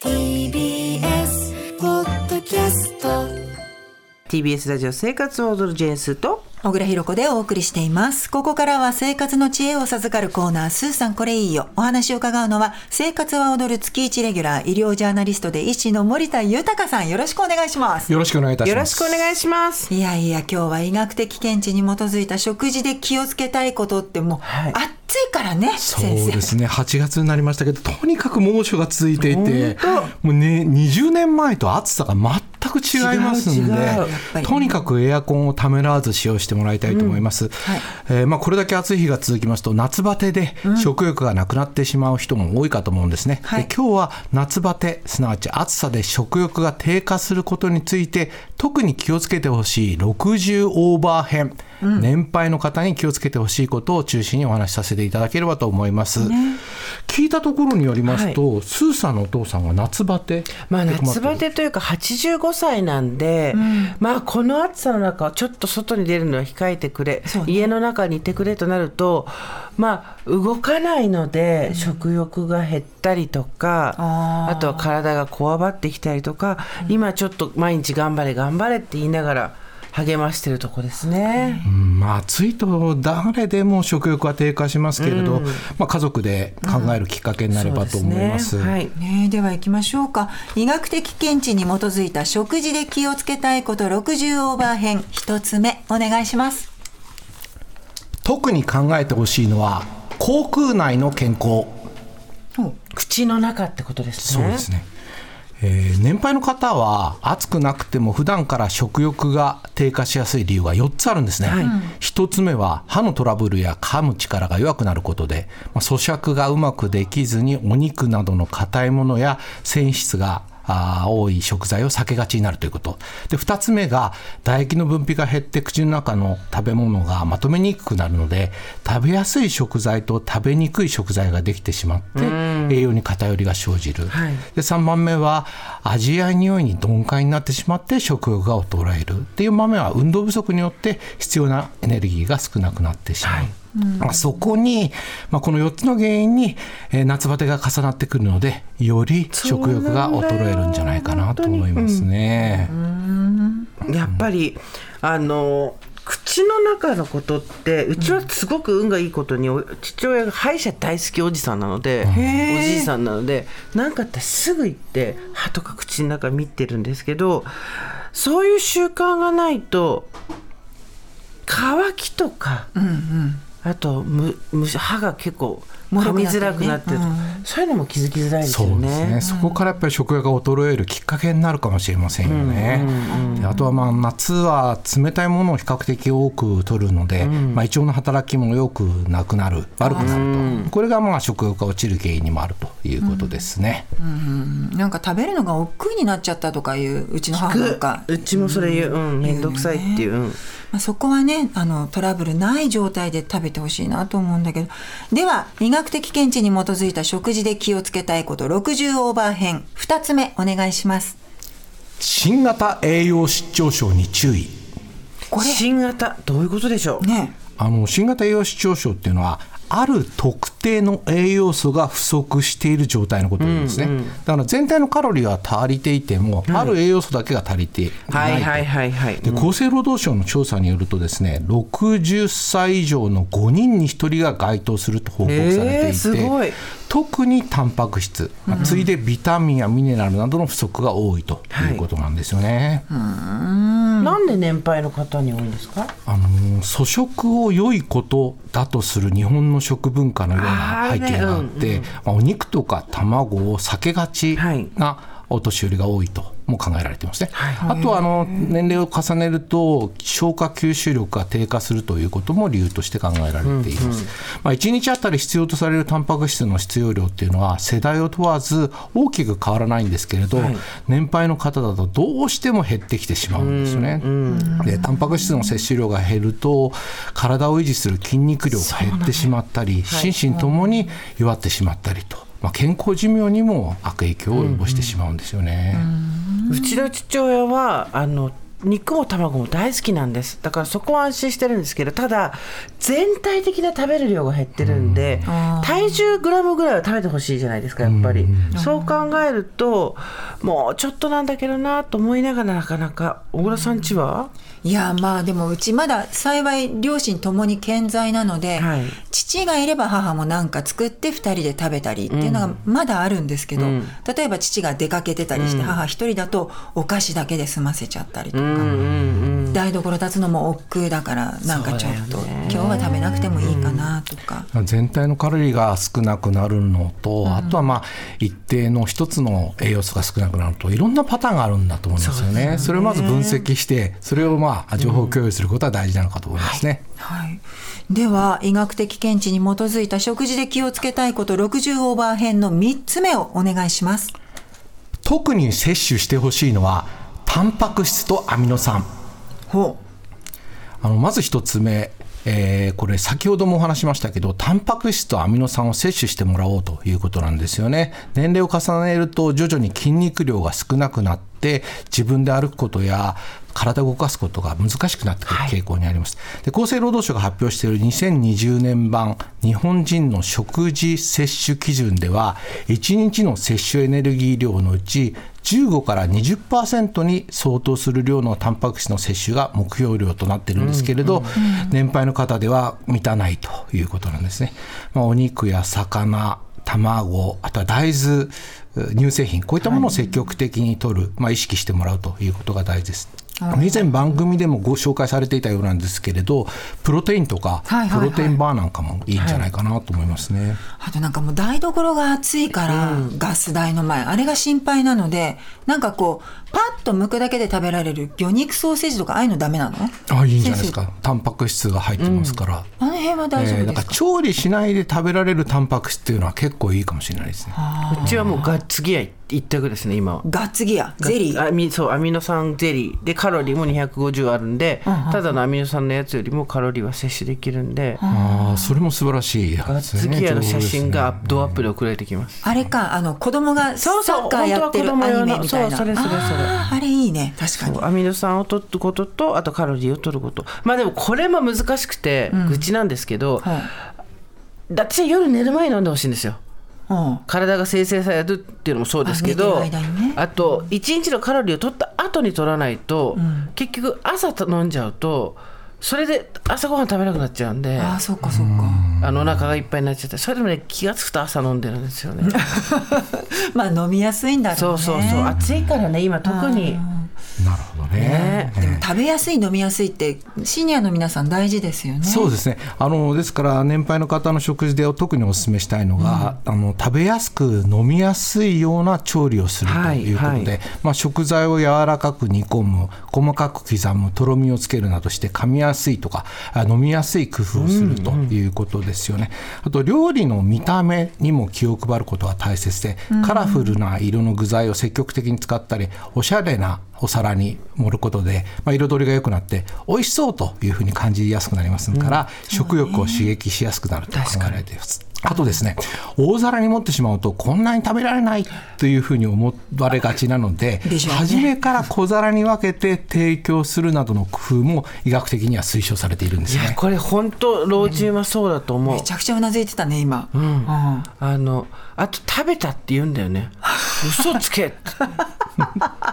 TBS ポッドキャスト TBS ラジオ生活を踊るジェンスと小倉弘子でお送りしています。ここからは生活の知恵を授かるコーナー、スーさんこれいいよ。お話を伺うのは、生活は踊る月一レギュラー、医療ジャーナリストで医師の森田豊さん。よろしくお願いします。よろしくお願いいたしよろします。くお願いしますいやいや、今日は医学的見地に基づいた食事で気をつけたいことってもう、はい暑いからね、そう。ですね8月になりましたけどとにかく猛暑が続いていてもう、ね、20年前と暑さが全く違いますんでとにかくエアコンをためらわず使用してもらいたいと思います、はい。えーまあ、これだけ暑い日が続きますと夏バテで食欲がなくなってしまう人も多いかと思うんですね、はい。で今日は夏バテすなわち暑さで食欲が低下することについて特に気をつけてほしい60オーバー編、年配の方に気をつけてほしいことを中心にお話しさせていただければと思います、聞いたところによりますと、スーさんのお父さんが夏バテ？まあ夏バテというか85歳なんで、まあこの暑さの中ちょっと外に出るのは控えてくれ、ね。家の中にいてくれとなるとまあ動かないので食欲が減ったりとか、あー。あとは体がこわばってきたりとか、今ちょっと毎日頑張れ頑張れって言いながら励ましてるとこですね。うんまあ、暑いと誰でも食欲は低下しますけれど、まあ、家族で考えるきっかけになればと思います。そうですね。はい。ねえでは行きましょうか。医学的見地に基づいた食事で気をつけたいこと60オーバー編。一つ目お願いします。特に考えてほしいのは口腔内の健康。口の中ってことですね。そうですね、えー年配の方は暑くなくても普段から食欲が低下しやすい理由が4つあるんですね、1つ目は歯のトラブルや噛む力が弱くなることで、まあ、咀嚼がうまくできずにお肉などの硬いものや繊維質があー多い食材を避けがちになるということ。で2つ目が唾液の分泌が減って口の中の食べ物がまとめにくくなるので食べやすい食材と食べにくい食材ができてしまって栄養に偏りが生じる、はい。で3番目は味や匂いに鈍感になってしまって食欲が衰える。っていう場面は運動不足によって必要なエネルギーが少なくなってしまう。まあそこに、まあ、この4つの原因に、えー夏バテが重なってくるのでより食欲が衰えるんじゃないかなと思いますね。やっぱり、あの口の中のことってうちはすごく運がいいことに、お父親が歯医者大好きおじさんなのでおじいさんなので何かあったらすぐ行って歯とか口の中見てるんですけどそういう習慣がないと乾きとか、あとむむ歯が結構噛みづらくなってるとか、そういうのも気づきづらいですよそうですね、ね。そこからやっぱり食欲が衰えるきっかけになるかもしれませんよね。であとはまあ夏は冷たいものを比較的多く取るので、まあ、胃腸の働きもよくなくなる悪くなると、これがまあ食欲が落ちる原因にもあるということですね。なんか食べるのが億劫になっちゃったとかいううちの母なんか。うちもそれ言う、うん、面倒くさいっていう、うん。まあ、そこはねあのトラブルない状態で食べてほしいなと思うんだけど。では医学的見地に基づいた食事で気をつけたいこと60オーバー編。2つ目お願いします。新型栄養失調症に注意。これ。新型どういうことでしょう、ねあの新型栄養失調症っていうのはある特定の栄養素が不足している状態のことなんですね、だから全体のカロリーは足りていても、ある栄養素だけが足りていない。で厚生労働省の調査によるとですね60歳以上の5人に1人が該当すると報告されていて、えーすごい特にタンパク質、まあ次いでビタミンやミネラルなどの不足が多いということなんですよね。なんで年配の方に多いんですか？あのー粗食を良いことだとする日本の食文化のような背景があって、まあお肉とか卵を避けがちはい。なお年寄りが多いとも考えられていますね。あとはあの年齢を重ねると消化吸収力が低下するということも理由として考えられています。まあ1日あたり必要とされるタンパク質の必要量っていうのは世代を問わず大きく変わらないんですけれど、年配の方だとどうしても減ってきてしまうんですね。でタンパク質の摂取量が減ると体を維持する筋肉量が減ってしまったり、心身ともに弱ってしまったりと。まあ、健康寿命にも悪影響を及ぼしてしまうんですよね。ううちの父親はあの肉も卵も大好きなんです。だからそこは安心してるんですけどただ全体的な食べる量が減ってるんで、体重グラムぐらいは食べてほしいじゃないですかやっぱり、そう考えるともうちょっとなんだけどなと思いながらなかなか小倉さんちは、いやまあでもうちまだ幸い両親ともに健在なので、はい。父がいれば母も何か作って2人で食べたりっていうのがまだあるんですけど、例えば父が出かけてたりして、母一人だとお菓子だけで済ませちゃったりとか、台所立つのも億劫だからなんかちょっと、今日は食べなくてもいいかなとか。全体のカロリーが少なくなるのと、あとはまあ一定の一つの栄養素が少なくなるといろんなパターンがあるんだと思いますよね。それをまず分析してそれをまあ情報共有することは大事なのかと思いますね。はい、では医学的見地に基づいた食事で気をつけたいこと60オーバー編の3つ目をお願いします。特に摂取してほしいのはタンパク質とアミノ酸。ほあのまず一つ目、えーこれ先ほどもお話しましたけどタンパク質とアミノ酸を摂取してもらおうということなんですよね年齢を重ねると徐々に筋肉量が少なくなって自分で歩くことや体を動かすことが難しくなってくる傾向にあります、で厚生労働省が発表している2020年版日本人の食事摂取基準では1日の摂取エネルギー量のうち15から20%に相当する量のタンパク質の摂取が目標量となっているんですけれど、年配の方では満たないということなんですね。まあ、お肉や魚卵あとは大豆乳製品こういったものを積極的に摂る、まあ、意識してもらうということが大事です。以前番組でもご紹介されていたようなんですけれどプロテインとかはいはいはい。プロテインバーなんかもいいんじゃないかなと思いますね。あとなんかもう台所が暑いから、ガス台の前。あれが心配なのでなんかこうパッと剥くだけで食べられる魚肉ソーセージとかああいうのダメなの？あいいんじゃないです先かタンパク質が入ってますから。あの辺は大丈夫ですか,、ら調理しないで食べられるタンパク質っていうのは結構いいかもしれないですね。うちはもうガッツギア一択ですね今は。ガッツギアゼリー。アミそうアミノ酸ゼリー。でカロリーも250あるんで、ただのアミノ酸のやつよりもカロリーは摂取できるんで、ああそれも素晴らしいやガッツギアの写真がアップドアップで送られてきます。あれかあの子供がサそうそうッカーやってるア本当は子供用のニメみたいなそうそれそれそれ。あれいいね。確かに。アミノ酸を取ることとあとカロリーを取ること。まあでもこれも難しくて愚痴なんですけど、はい。だって夜寝る前に飲んでほしいんですよ。うん体が生成されるっていうのもそうですけどね。あと1日のカロリーを取った後に取らないと、結局朝飲んじゃうとそれで朝ごはん食べなくなっちゃうんでああそっかそっか。あのお腹がいっぱいになっちゃってそれでもね気が付くと朝飲んでるんですよね。まあ飲みやすいんだろそううね。そうそう暑いからね今特になるほどね。ね。でも食べやすい飲みやすいってシニアの皆さん大事ですよね。そうですね。あのですから年配の方の食事で特にお勧めしたいのが、あの食べやすく飲みやすいような調理をするということで、はいはい。まあ、食材を柔らかく煮込む細かく刻むとろみをつけるなどして噛みやすいとかあ飲みやすい工夫をするということですよね、あと料理の見た目にも気を配ることが大切で、カラフルな色の具材を積極的に使ったりおしゃれなお皿に盛ることで、まあ、彩りが良くなって美味しそうというふうに感じやすくなりますから、食欲を刺激しやすくなると考えられています。あとですね大皿に持ってしまうとこんなに食べられないというふうに思われがちなのでね。初めから小皿に分けて提供するなどの工夫も医学的には推奨されているんですね。いやこれ本当老人はそうだと思う、めちゃくちゃうなずいてたね今、うん。あのあと食べたって言うんだよね嘘つけって。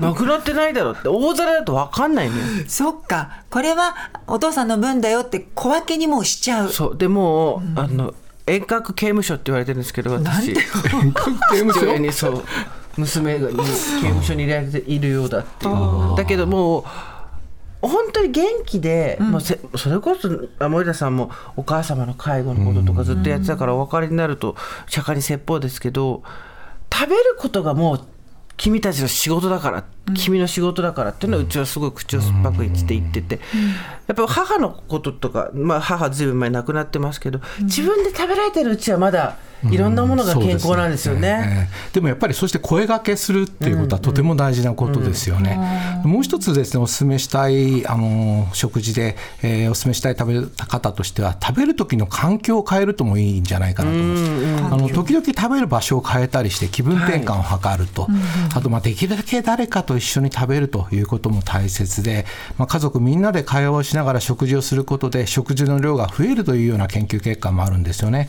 なくなってないだろって。大皿だと分かんないのよ。そっか。これはお父さんの分だよって小分けにもうしちゃう。そう。でもう、あの遠隔刑務所って言われてるんですけど私。刑務所にそう。娘がに刑務所に入れられているようだっていう。だけどもう本当に元気で、もうせそれこそあ森田さんもお母様の介護のこととかずっとやってたからお分かりになると釈迦に説法ですけど食べることがもう君たちの仕事だから、君の仕事だからっていうのはうちはすごい口を酸っぱく言って言ってて、やっぱ母のこととか、まあ、母ずいぶん前亡くなってますけど、自分で食べられてるうちはまだいろんなものが健康なんですよね。ええでもやっぱりそして声掛けするっていうことはとても大事なことですよね。もう一つですねお勧めしたいあの食事で、えーお勧めしたい食べ方としては食べる時の環境を変えるともいいんじゃないかなと思います。あの時々食べる場所を変えたりして気分転換を図ると、あとまあできるだけ誰かと一緒に食べるということも大切で、まあ、家族みんなで会話をしながら食事をすることで食事の量が増えるというような研究結果もあるんですよね。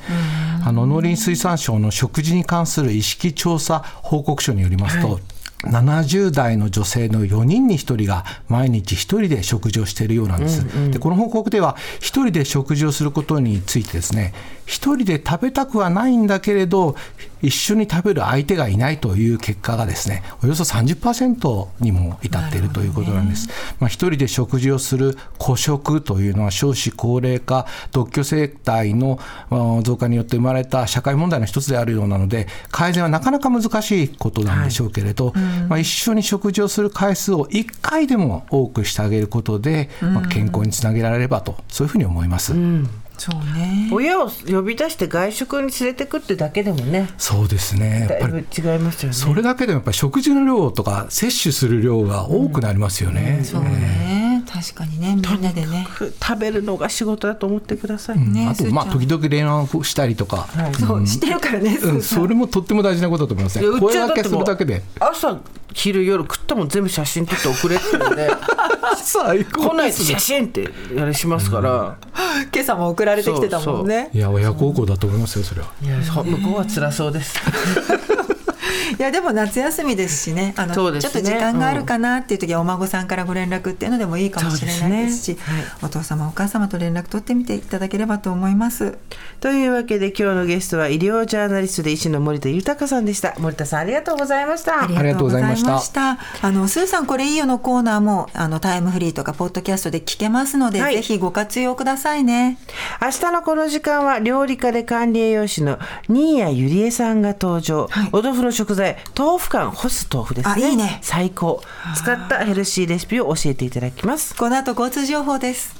あの農林水産省の食事に関する意識調査報告書によりますと、70代の女性の4人に1人が毎日1人で食事をしているようなんです、でこの報告では1人で食事をすることについてですね1人で食べたくはないんだけれど一緒に食べる相手がいないという結果がですねおよそ30%にも至っているということなんです、まあ、1人で食事をする孤食というのは少子高齢化独居世帯のあ増加によって生まれた社会問題の一つであるようなので改善はなかなか難しいことなんでしょうけれど、まあ、一緒に食事をする回数を1回でも多くしてあげることで、まあ、健康につなげられればとそういうふうに思います。そうね。親を呼び出して外食に連れてくってだけでもね、そうですね。やっぱり違いますよね。それだけでもやっぱり食事の量とか摂取する量が多くなりますよね。そうね。確かにね。みんなでね。食べるのが仕事だと思ってください。ねあとまあ時々連絡したりとか、そうしてるからねうん、それもとっても大事なことだと思いますね。声掛けすちはだってもうるだけで。朝昼夜食ったもん全部写真撮って送れって言うんで。最来ないと写真ってやれしますから、今朝も送られてきてたもんね。いや親孝行だと思いますよそれは。いやそ向こうは辛そうです。いやでも夏休みですしね。あのね。ちょっと時間があるかなっていう時はお孫さんからご連絡っていうのでもいいかもしれないですしね。はい。お父様お母様と連絡取ってみていただければと思います。というわけで今日のゲストは医療ジャーナリストで医師の森田豊さんでした。森田さんありがとうございました。ありがとうございました。あのスーさんこれいいよのコーナーもあのタイムフリーとかポッドキャストで聞けますので、はい。ぜひご活用くださいね。明日のこの時間は料理家で管理栄養士の新谷ゆりえさんが登場、はい。お豆腐の食材豆腐干干す豆腐ですね。あいいね。最高。使ったヘルシーレシピを教えていただきます。この後交通情報です。